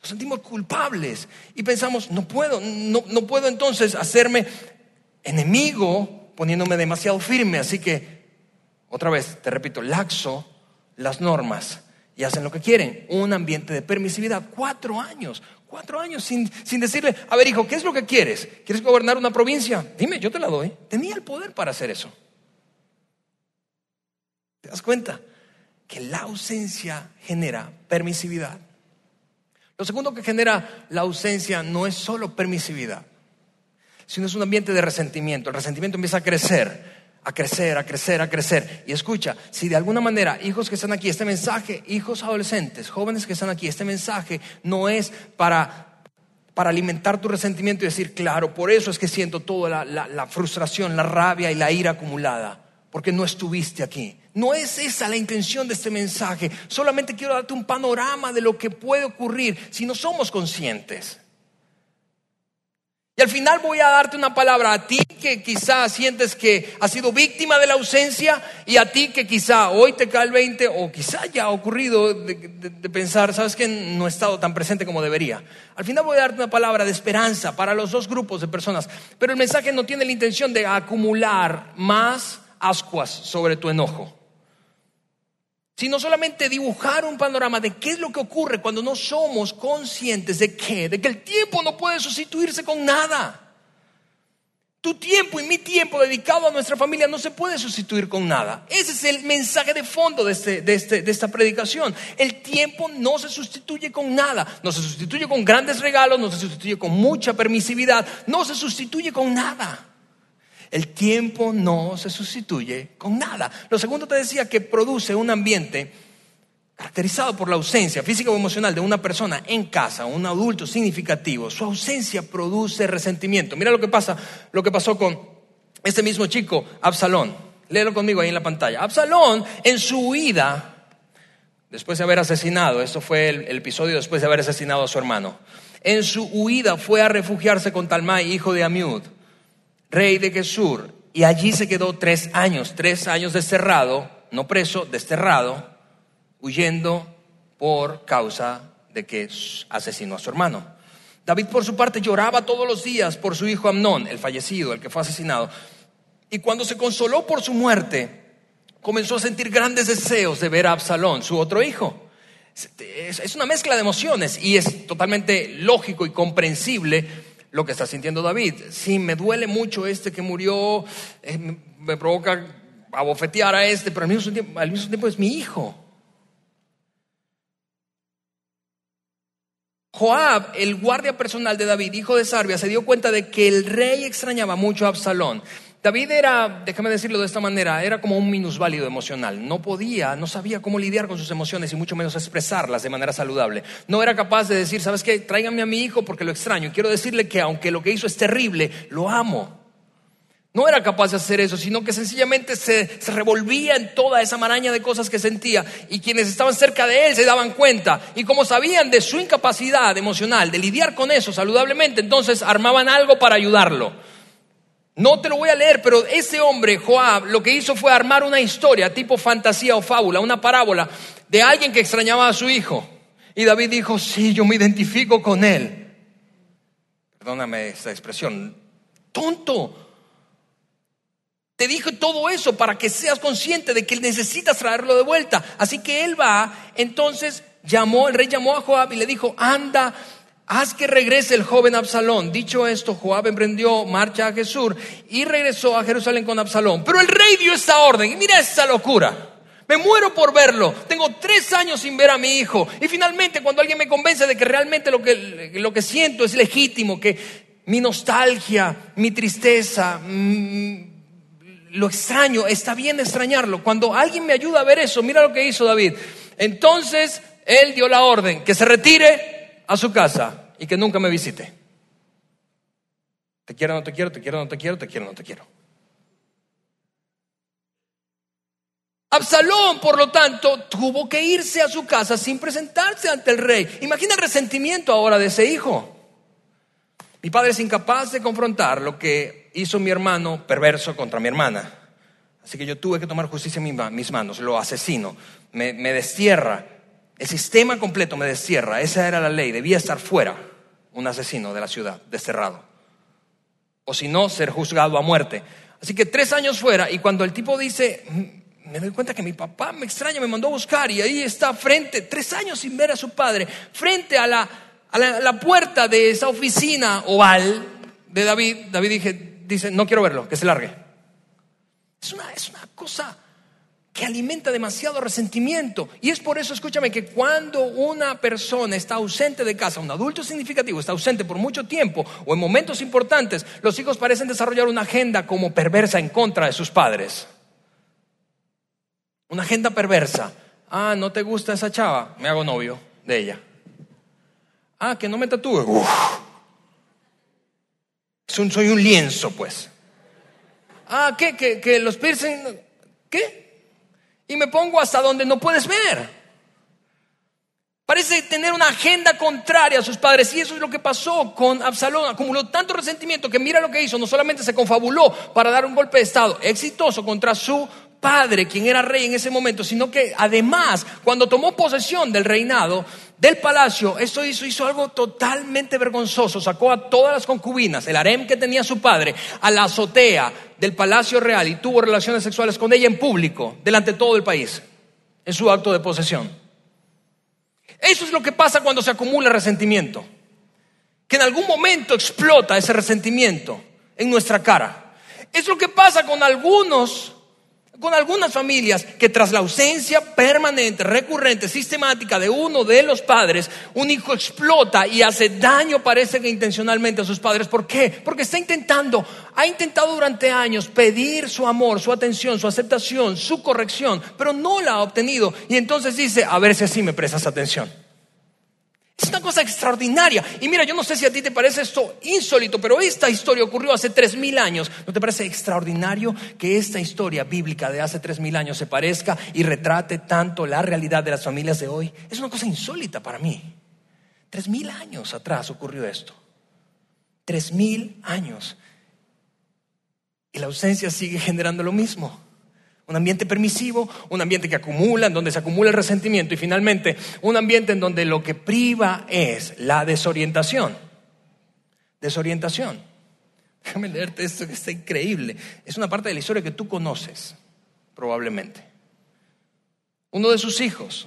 Nos sentimos culpables y pensamos, no puedo, no, no puedo entonces hacerme enemigo poniéndome demasiado firme, así que otra vez, te repito, laxo las normas y hacen lo que quieren. Un ambiente de permisividad. Cuatro años, cuatro años sin, sin decirle, a ver hijo, ¿qué es lo que quieres? ¿Quieres gobernar una provincia? Dime, yo te la doy. Tenía el poder para hacer eso. ¿Te das cuenta? Que la ausencia genera permisividad. Lo segundo que genera la ausencia no es solo permisividad, sino es un ambiente de resentimiento. El resentimiento empieza a crecer a crecer, a crecer, a crecer. Y escucha, si de alguna manera, hijos que están aquí, este mensaje, hijos adolescentes, jóvenes que están aquí, este mensaje no es para, para alimentar tu resentimiento y decir, claro, por eso es que siento toda la, la frustración, la rabia y la ira acumulada, porque no estuviste aquí. No es esa la intención de este mensaje. Solamente quiero darte un panorama de lo que puede ocurrir si no somos conscientes. Y al final voy a darte una palabra a ti que quizá sientes que has sido víctima de la ausencia y a ti que quizá hoy te cae el 20 o quizá ya ha ocurrido de, pensar, sabes que no he estado tan presente como debería. Al final voy a darte una palabra de esperanza para los dos grupos de personas, pero el mensaje no tiene la intención de acumular más ascuas sobre tu enojo sino solamente dibujar un panorama de qué es lo que ocurre cuando no somos conscientes de qué, de que el tiempo no puede sustituirse con nada. Tu tiempo y mi tiempo dedicado a nuestra familia no se puede sustituir con nada. Ese es el mensaje de fondo de, este, este, de esta predicación. El tiempo no se sustituye con nada. No se sustituye con grandes regalos, no se sustituye con mucha permisividad, no se sustituye con nada. El tiempo no se sustituye con nada. Lo segundo te decía que produce un ambiente caracterizado por la ausencia física o emocional de una persona en casa, un adulto significativo. Su ausencia produce resentimiento. Mira lo que pasa, lo que pasó con este mismo chico, Absalón. Léelo conmigo ahí en la pantalla. Absalón, en su huida, después de haber asesinado, esto fue el, episodio después de haber asesinado a su hermano, en su huida fue a refugiarse con Talmai, hijo de Amiud rey de Gesur, y allí se quedó tres años, tres años desterrado, no preso, desterrado, huyendo por causa de que asesinó a su hermano. David por su parte lloraba todos los días por su hijo Amnón, el fallecido, el que fue asesinado. Y cuando se consoló por su muerte, comenzó a sentir grandes deseos de ver a Absalón, su otro hijo. Es una mezcla de emociones y es totalmente lógico y comprensible lo que está sintiendo David. Sí, me duele mucho este que murió, eh, me, provoca abofetear a este, pero al mismo, tiempo, al mismo tiempo es mi hijo. Joab, el guardia personal de David, hijo de Sarbia, se dio cuenta de que el rey extrañaba mucho a Absalón. David era, déjame decirlo de esta manera, era como un minusválido emocional. No podía, no sabía cómo lidiar con sus emociones y mucho menos expresarlas de manera saludable. No era capaz de decir, ¿sabes qué? Tráigame a mi hijo porque lo extraño. Quiero decirle que aunque lo que hizo es terrible, lo amo. No era capaz de hacer eso, sino que sencillamente se, se, revolvía en toda esa maraña de cosas que sentía y quienes estaban cerca de él se daban cuenta y como sabían de su incapacidad emocional de lidiar con eso saludablemente, entonces armaban algo para ayudarlo. No te lo voy a leer, pero ese hombre, Joab, lo que hizo fue armar una historia tipo fantasía o fábula, una parábola de alguien que extrañaba a su hijo. Y David dijo, sí, yo me identifico con él. Perdóname esta expresión. Tonto. Te dije todo eso para que seas consciente de que necesitas traerlo de vuelta. Así que él va, entonces llamó, el rey llamó a Joab y le dijo, anda haz que regrese el joven Absalón. Dicho esto, Joab emprendió marcha a Jesús y regresó a Jerusalén con Absalón. Pero el rey dio esta orden y mira esta locura. Me muero por verlo. Tengo tres años sin ver a mi hijo. Y finalmente, cuando alguien me convence de que realmente lo que, lo que siento es legítimo, que mi nostalgia, mi tristeza, mm, lo extraño, está bien extrañarlo. Cuando alguien me ayuda a ver eso, mira lo que hizo David. Entonces, él dio la orden que se retire a su casa y que nunca me visite. Te quiero, no te quiero, te quiero, no te quiero, te quiero, no te quiero. Absalón, por lo tanto, tuvo que irse a su casa sin presentarse ante el rey. Imagina el resentimiento ahora de ese hijo. Mi padre es incapaz de confrontar lo que hizo mi hermano perverso contra mi hermana. Así que yo tuve que tomar justicia en mis manos, lo asesino, me, me destierra, el sistema completo me destierra. Esa era la ley. Debía estar fuera un asesino de la ciudad, desterrado. O si no, ser juzgado a muerte. Así que tres años fuera y cuando el tipo dice, me doy cuenta que mi papá me extraña, me mandó a buscar y ahí está frente, tres años sin ver a su padre, frente a la, a la, puerta de esa oficina oval de David. David dice, no quiero verlo, que se largue. Es una, es una cosa que alimenta demasiado resentimiento. Y es por eso, escúchame, que cuando una persona está ausente de casa, un adulto significativo está ausente por mucho tiempo o en momentos importantes, los hijos parecen desarrollar una agenda como perversa en contra de sus padres. Una agenda perversa. Ah, ¿no te gusta esa chava? Me hago novio de ella. Ah, que no me tatúe. Soy un lienzo, pues. Ah, ¿qué? ¿Que, que los piercing? ¿Qué? Y me pongo hasta donde no puedes ver. Parece tener una agenda contraria a sus padres y eso es lo que pasó con Absalón. Acumuló tanto resentimiento que mira lo que hizo. No solamente se confabuló para dar un golpe de Estado exitoso contra su padre, quien era rey en ese momento, sino que además, cuando tomó posesión del reinado, del palacio, esto hizo, hizo algo totalmente vergonzoso. Sacó a todas las concubinas, el harem que tenía su padre, a la azotea del palacio real y tuvo relaciones sexuales con ella en público, delante de todo el país, en su acto de posesión. Eso es lo que pasa cuando se acumula resentimiento. Que en algún momento explota ese resentimiento en nuestra cara. Es lo que pasa con algunos con algunas familias que tras la ausencia permanente, recurrente, sistemática de uno de los padres, un hijo explota y hace daño, parece que intencionalmente a sus padres. ¿Por qué? Porque está intentando, ha intentado durante años pedir su amor, su atención, su aceptación, su corrección, pero no la ha obtenido. Y entonces dice, a ver si así me prestas atención. Es una cosa extraordinaria. Y mira, yo no sé si a ti te parece esto insólito, pero esta historia ocurrió hace tres mil años. ¿No te parece extraordinario que esta historia bíblica de hace tres mil años se parezca y retrate tanto la realidad de las familias de hoy? Es una cosa insólita para mí. Tres mil años atrás ocurrió esto. Tres mil años. Y la ausencia sigue generando lo mismo. Un ambiente permisivo, un ambiente que acumula, en donde se acumula el resentimiento y finalmente un ambiente en donde lo que priva es la desorientación. Desorientación. Déjame leerte esto que está increíble. Es una parte de la historia que tú conoces, probablemente. Uno de sus hijos,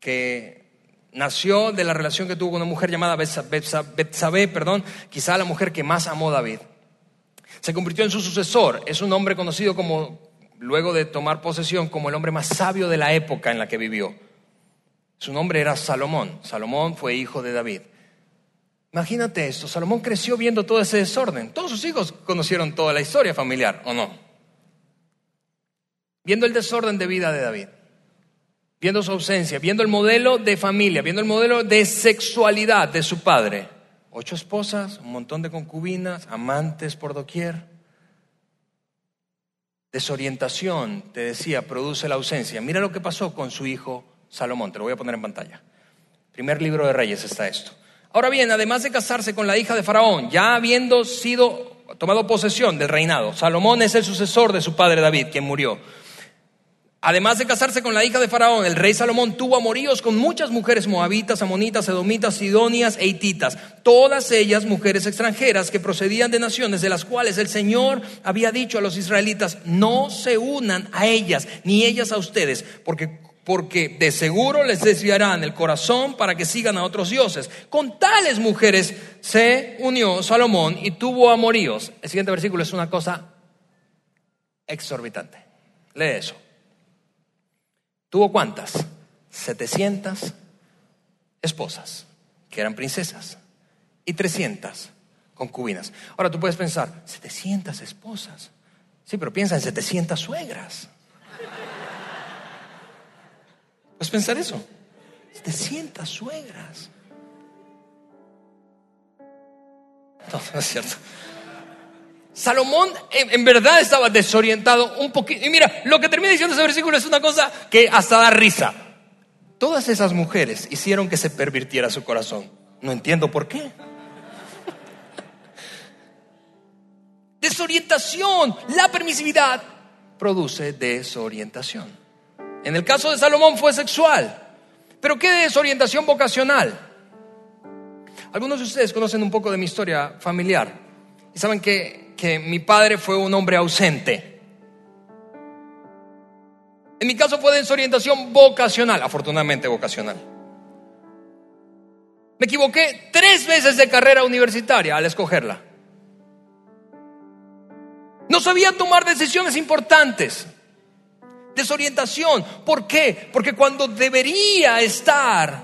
que nació de la relación que tuvo con una mujer llamada Betsabé, perdón, quizá la mujer que más amó David, se convirtió en su sucesor. Es un hombre conocido como luego de tomar posesión como el hombre más sabio de la época en la que vivió. Su nombre era Salomón. Salomón fue hijo de David. Imagínate esto, Salomón creció viendo todo ese desorden. Todos sus hijos conocieron toda la historia familiar, ¿o no? Viendo el desorden de vida de David, viendo su ausencia, viendo el modelo de familia, viendo el modelo de sexualidad de su padre. Ocho esposas, un montón de concubinas, amantes por doquier. Desorientación, te decía, produce la ausencia. Mira lo que pasó con su hijo Salomón, te lo voy a poner en pantalla. Primer libro de Reyes está esto. Ahora bien, además de casarse con la hija de Faraón, ya habiendo sido tomado posesión del reinado, Salomón es el sucesor de su padre David, quien murió. Además de casarse con la hija de Faraón, el rey Salomón tuvo amoríos con muchas mujeres moabitas, amonitas, edomitas, sidonias e hititas, todas ellas mujeres extranjeras que procedían de naciones de las cuales el Señor había dicho a los israelitas, no se unan a ellas, ni ellas a ustedes, porque, porque de seguro les desviarán el corazón para que sigan a otros dioses. Con tales mujeres se unió Salomón y tuvo amoríos. El siguiente versículo es una cosa exorbitante. Lee eso. ¿Tuvo cuántas? 700 esposas, que eran princesas, y 300 concubinas. Ahora tú puedes pensar, 700 esposas. Sí, pero piensa en 700 suegras. ¿Puedes pensar eso? 700 suegras. No, no es cierto. Salomón en, verdad estaba desorientado un poquito. Y mira, lo que termina diciendo ese versículo es una cosa que hasta da risa. Todas esas mujeres hicieron que se pervirtiera su corazón. No entiendo por qué. Desorientación, la permisividad produce desorientación. En el caso de Salomón fue sexual. Pero ¿qué desorientación vocacional? Algunos de ustedes conocen un poco de mi historia familiar y saben que que mi padre fue un hombre ausente. En mi caso fue desorientación vocacional, afortunadamente vocacional. Me equivoqué tres veces de carrera universitaria al escogerla. No sabía tomar decisiones importantes. Desorientación. ¿Por qué? Porque cuando debería estar,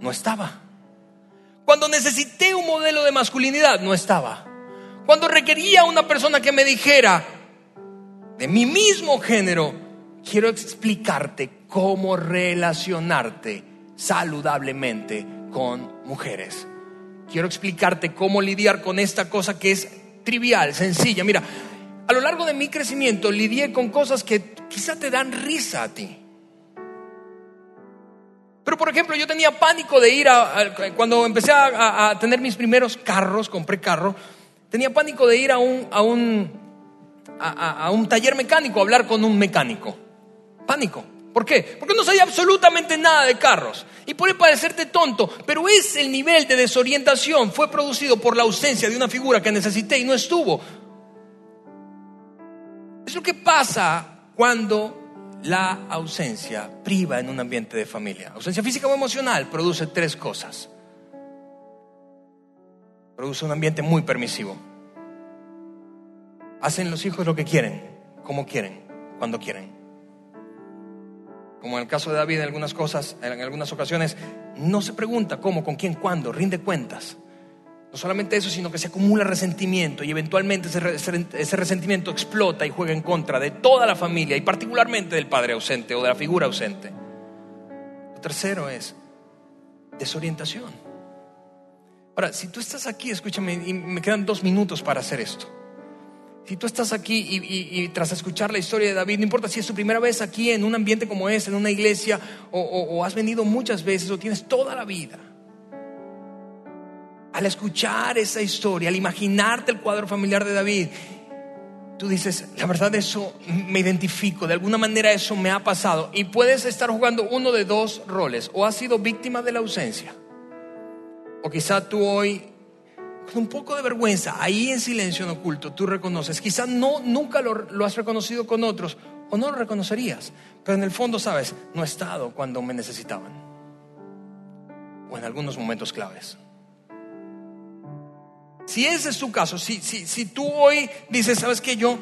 no estaba. Cuando necesité un modelo de masculinidad, no estaba. Cuando requería una persona que me dijera, de mi mismo género, quiero explicarte cómo relacionarte saludablemente con mujeres. Quiero explicarte cómo lidiar con esta cosa que es trivial, sencilla. Mira, a lo largo de mi crecimiento lidié con cosas que quizá te dan risa a ti. Pero por ejemplo, yo tenía pánico de ir a, cuando empecé a, tener mis primeros carros, compré carro, tenía pánico de ir a un, a un, a un taller mecánico, a hablar con un mecánico. Pánico. ¿Por qué? Porque no sabía absolutamente nada de carros. Y puede parecerte tonto, pero es el nivel de desorientación. Fue producido por la ausencia de una figura que necesité y no estuvo. Es lo que pasa cuando la ausencia priva en un ambiente de familia. Ausencia física o emocional produce tres cosas. Produce un ambiente muy permisivo. Hacen los hijos lo que quieren, como quieren, cuando quieren como en el caso de David en algunas cosas, en algunas ocasiones, no se pregunta cómo, con quién, cuándo, rinde cuentas. No solamente eso, sino que se acumula resentimiento y eventualmente ese, resentimiento explota y juega en contra de toda la familia y particularmente del padre ausente o de la figura ausente. Lo tercero es desorientación. Ahora, si tú estás aquí, escúchame, y me quedan dos minutos para hacer esto. Si tú estás aquí y, tras escuchar la historia de David, no importa si es tu primera vez aquí en un ambiente como este, en una iglesia, o, has venido muchas veces o tienes toda la vida. Al escuchar esa historia, al imaginarte el cuadro familiar de David, tú dices, la verdad eso me identifico, de alguna manera eso me ha pasado. Y puedes estar jugando uno de dos roles, o has sido víctima de la ausencia, o quizá tú hoy un poco de vergüenza, ahí en silencio en oculto, tú reconoces. Quizás no, nunca lo, lo, has reconocido con otros o no lo reconocerías, pero en el fondo sabes, no he estado cuando me necesitaban o en algunos momentos claves. Si ese es tu caso, si, si, si tú hoy dices, ¿sabes qué? Yo,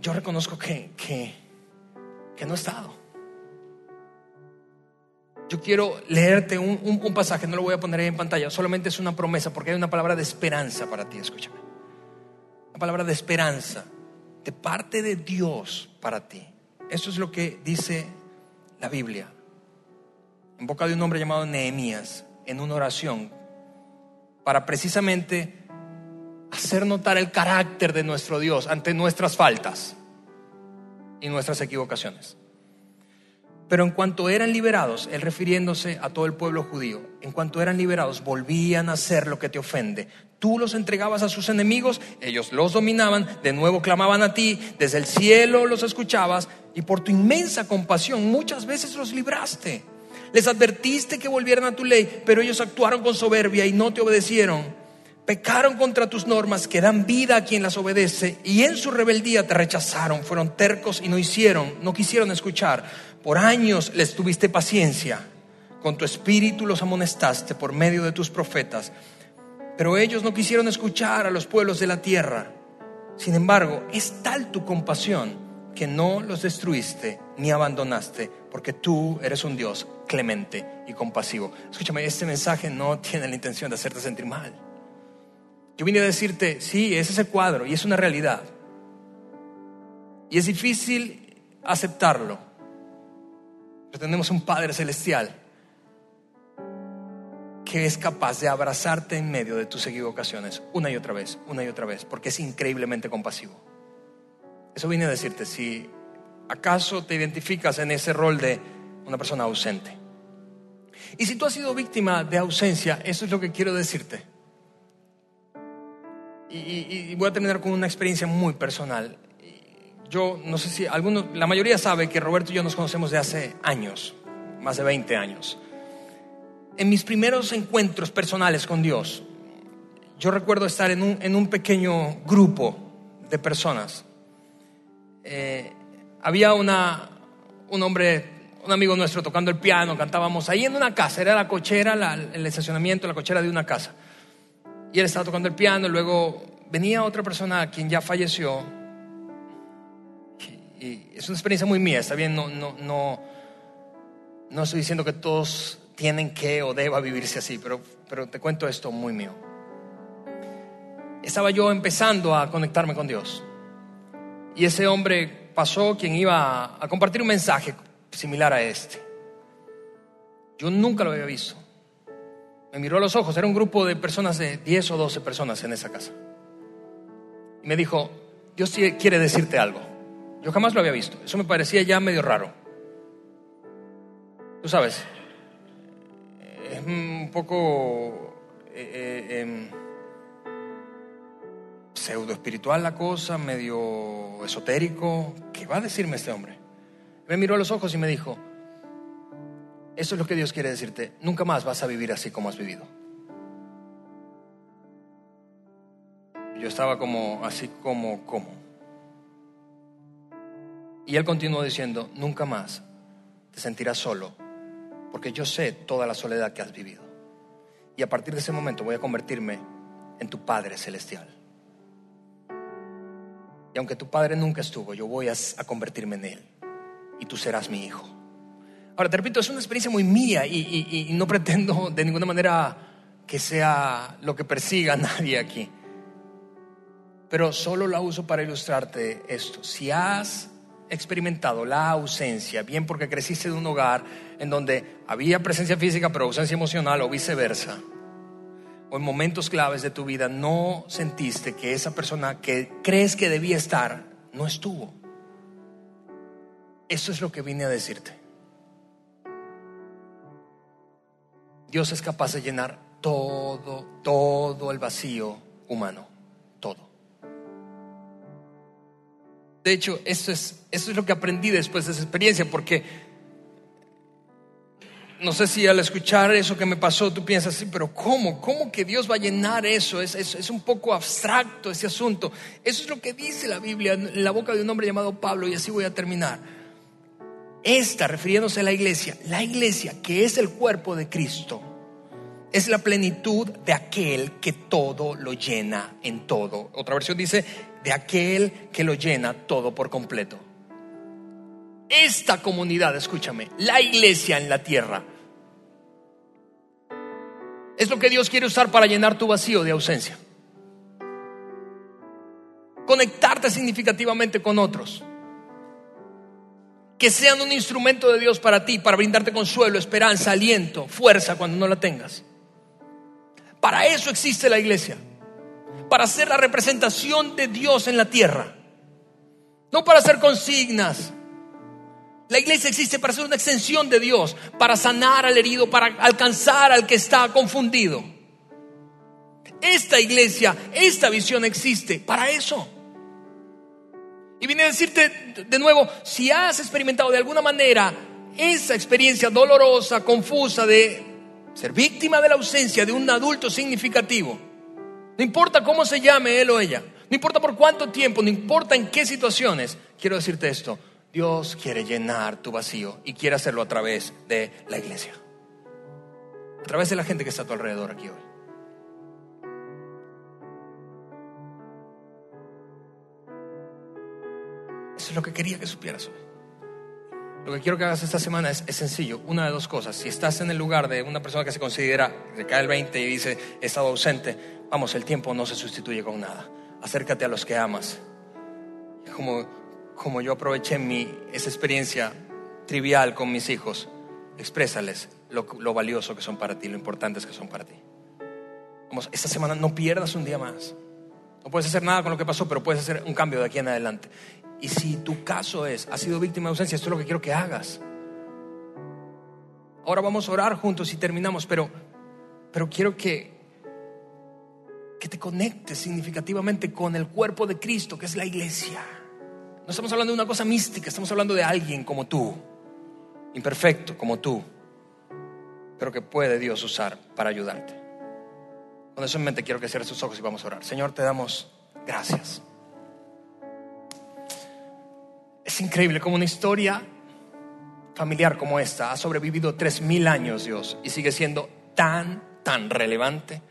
yo reconozco que, que, que no he estado yo quiero leerte un, pasaje, no lo voy a poner ahí en pantalla, solamente es una promesa porque hay una palabra de esperanza para ti, escúchame. Una palabra de esperanza de parte de Dios para ti. Eso es lo que dice la Biblia. En boca de un hombre llamado Nehemías, en una oración, para precisamente hacer notar el carácter de nuestro Dios ante nuestras faltas y nuestras equivocaciones. Pero en cuanto eran liberados, él refiriéndose a todo el pueblo judío, en cuanto eran liberados, volvían a hacer lo que te ofende. Tú los entregabas a sus enemigos, ellos los dominaban, de nuevo clamaban a ti, desde el cielo los escuchabas y por tu inmensa compasión muchas veces los libraste. Les advertiste que volvieran a tu ley, pero ellos actuaron con soberbia y no te obedecieron. Pecaron contra tus normas que dan vida a quien las obedece y en su rebeldía te rechazaron, fueron tercos y no hicieron, no quisieron escuchar. Por años les tuviste paciencia, con tu espíritu los amonestaste por medio de tus profetas, pero ellos no quisieron escuchar a los pueblos de la tierra. Sin embargo, es tal tu compasión que no los destruiste ni abandonaste, porque tú eres un Dios clemente y compasivo. Escúchame, este mensaje no tiene la intención de hacerte sentir mal. Yo vine a decirte, sí, ese es el cuadro y es una realidad. Y es difícil aceptarlo. Pero tenemos un Padre Celestial que es capaz de abrazarte en medio de tus equivocaciones una y otra vez, una y otra vez, porque es increíblemente compasivo. Eso vine a decirte, si acaso te identificas en ese rol de una persona ausente. Y si tú has sido víctima de ausencia, eso es lo que quiero decirte. Y, voy a terminar con una experiencia muy personal yo no sé si algunos, la mayoría sabe que Roberto y yo nos conocemos de hace años, más de 20 años. En mis primeros encuentros personales con Dios, yo recuerdo estar en un, en un pequeño grupo de personas. Eh, había una, un hombre, un amigo nuestro tocando el piano, cantábamos ahí en una casa, era la cochera, la- el estacionamiento, la cochera de una casa. Y él estaba tocando el piano, y luego venía otra persona quien ya falleció. Y, es una experiencia muy mía, está bien, no, no, no, no estoy diciendo que todos tienen que o deba vivirse así, pero, pero te cuento esto muy mío. Estaba yo empezando a conectarme con Dios. Y ese hombre pasó quien iba a compartir un mensaje similar a este. Yo nunca lo había visto. Me miró a los ojos, era un grupo de personas de 10 o 12 personas en esa casa. Y me dijo, Dios quiere decirte algo. Yo jamás lo había visto. Eso me parecía ya medio raro. Tú sabes, es un poco eh, eh, em, pseudo espiritual la cosa, medio esotérico. ¿Qué va a decirme este hombre? Me miró a los ojos y me dijo, eso es lo que Dios quiere decirte, nunca más vas a vivir así como has vivido. Yo estaba como, así como, como. Y él continuó diciendo, nunca más te sentirás solo, porque yo sé toda la soledad que has vivido. Y a partir de ese momento voy a convertirme en tu Padre Celestial. Y aunque tu Padre nunca estuvo, yo voy a, a convertirme en Él. Y tú serás mi hijo. Ahora, te repito, es una experiencia muy mía y, y- no pretendo de ninguna manera que sea lo que persiga a nadie aquí. Pero solo la uso para ilustrarte esto. Si has experimentado la ausencia, bien porque creciste de un hogar en donde había presencia física pero ausencia emocional o viceversa, o en momentos claves de tu vida no sentiste que esa persona que crees que debía estar no estuvo. Eso es lo que vine a decirte. Dios es capaz de llenar todo, todo el vacío humano, todo. De hecho, eso es, eso es lo que aprendí después de esa experiencia, porque no sé si al escuchar eso que me pasó tú piensas así, pero ¿cómo? ¿Cómo que Dios va a llenar eso? Es, es, es un poco abstracto ese asunto. Eso es lo que dice la Biblia en la boca de un hombre llamado Pablo y así voy a terminar. Esta, refiriéndose a la iglesia, la iglesia que es el cuerpo de Cristo, es la plenitud de aquel que todo lo llena en todo. Otra versión dice, de aquel que lo llena todo por completo. Esta comunidad, escúchame, la iglesia en la tierra, es lo que Dios quiere usar para llenar tu vacío de ausencia. Conectarte significativamente con otros. Que sean un instrumento de Dios para ti, para brindarte consuelo, esperanza, aliento, fuerza cuando no la tengas. Para eso existe la iglesia. Para ser la representación de Dios en la tierra. No para hacer consignas. La iglesia existe para ser una extensión de Dios, para sanar al herido, para alcanzar al que está confundido. Esta iglesia, esta visión existe para eso. Y vine a decirte de nuevo, si has experimentado de alguna manera esa experiencia dolorosa, confusa de ser víctima de la ausencia de un adulto significativo, no importa cómo se llame él o ella, no importa por cuánto tiempo, no importa en qué situaciones, quiero decirte esto, Dios quiere llenar tu vacío y quiere hacerlo a través de la iglesia, a través de la gente que está a tu alrededor aquí hoy. Es lo que quería que supieras hoy. Lo que quiero que hagas esta semana es, es, sencillo, una de dos cosas. Si estás en el lugar de una persona que se considera, que cae el 20 y dice, he estado ausente, vamos, el tiempo no se sustituye con nada. Acércate a los que amas. Como, como yo aproveché mi, esa experiencia trivial con mis hijos, exprésales lo, lo valioso que son para ti, lo importantes que son para ti. Vamos, esta semana no pierdas un día más. No puedes hacer nada con lo que pasó, pero puedes hacer un cambio de aquí en adelante. Y si tu caso es, has sido víctima de ausencia, esto es lo que quiero que hagas. Ahora vamos a orar juntos y terminamos, pero, pero quiero que, que te conectes significativamente con el cuerpo de Cristo, que es la iglesia. No estamos hablando de una cosa mística, estamos hablando de alguien como tú, imperfecto como tú, pero que puede Dios usar para ayudarte. Con eso en mente quiero que cierres tus ojos y vamos a orar. Señor, te damos gracias. Es increíble como una historia familiar como esta ha sobrevivido tres mil años, Dios, y sigue siendo tan, tan relevante,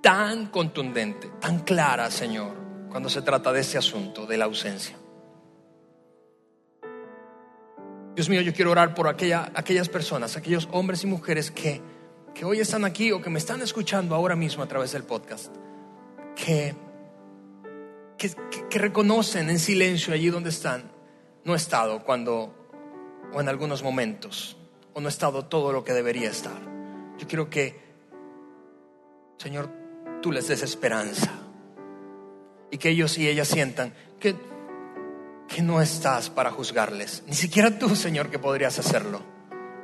tan contundente, tan clara, Señor, cuando se trata de este asunto de la ausencia. Dios mío, yo quiero orar por aquellas personas, aquellos hombres y mujeres que, que hoy están aquí o que me están escuchando ahora mismo a través del podcast, que, que reconocen en silencio allí donde están, no he estado cuando o en algunos momentos, o no estado todo lo que debería estar. Yo quiero que, Señor, tú les des esperanza y que ellos y ellas sientan que, que no estás para juzgarles, ni siquiera tú, Señor, que podrías hacerlo.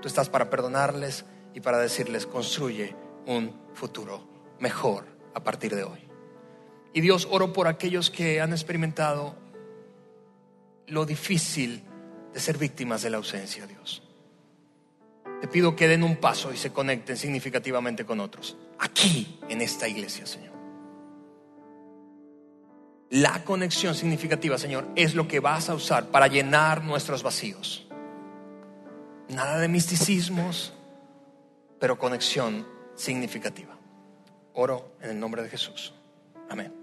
Tú estás para perdonarles y para decirles, construye un futuro mejor a partir de hoy. Y Dios, oro por aquellos que han experimentado lo difícil de ser víctimas de la ausencia, Dios. Te pido que den un paso y se conecten significativamente con otros. Aquí, en esta iglesia, Señor. La conexión significativa, Señor, es lo que vas a usar para llenar nuestros vacíos. Nada de misticismos, pero conexión significativa. Oro en el nombre de Jesús. Amén.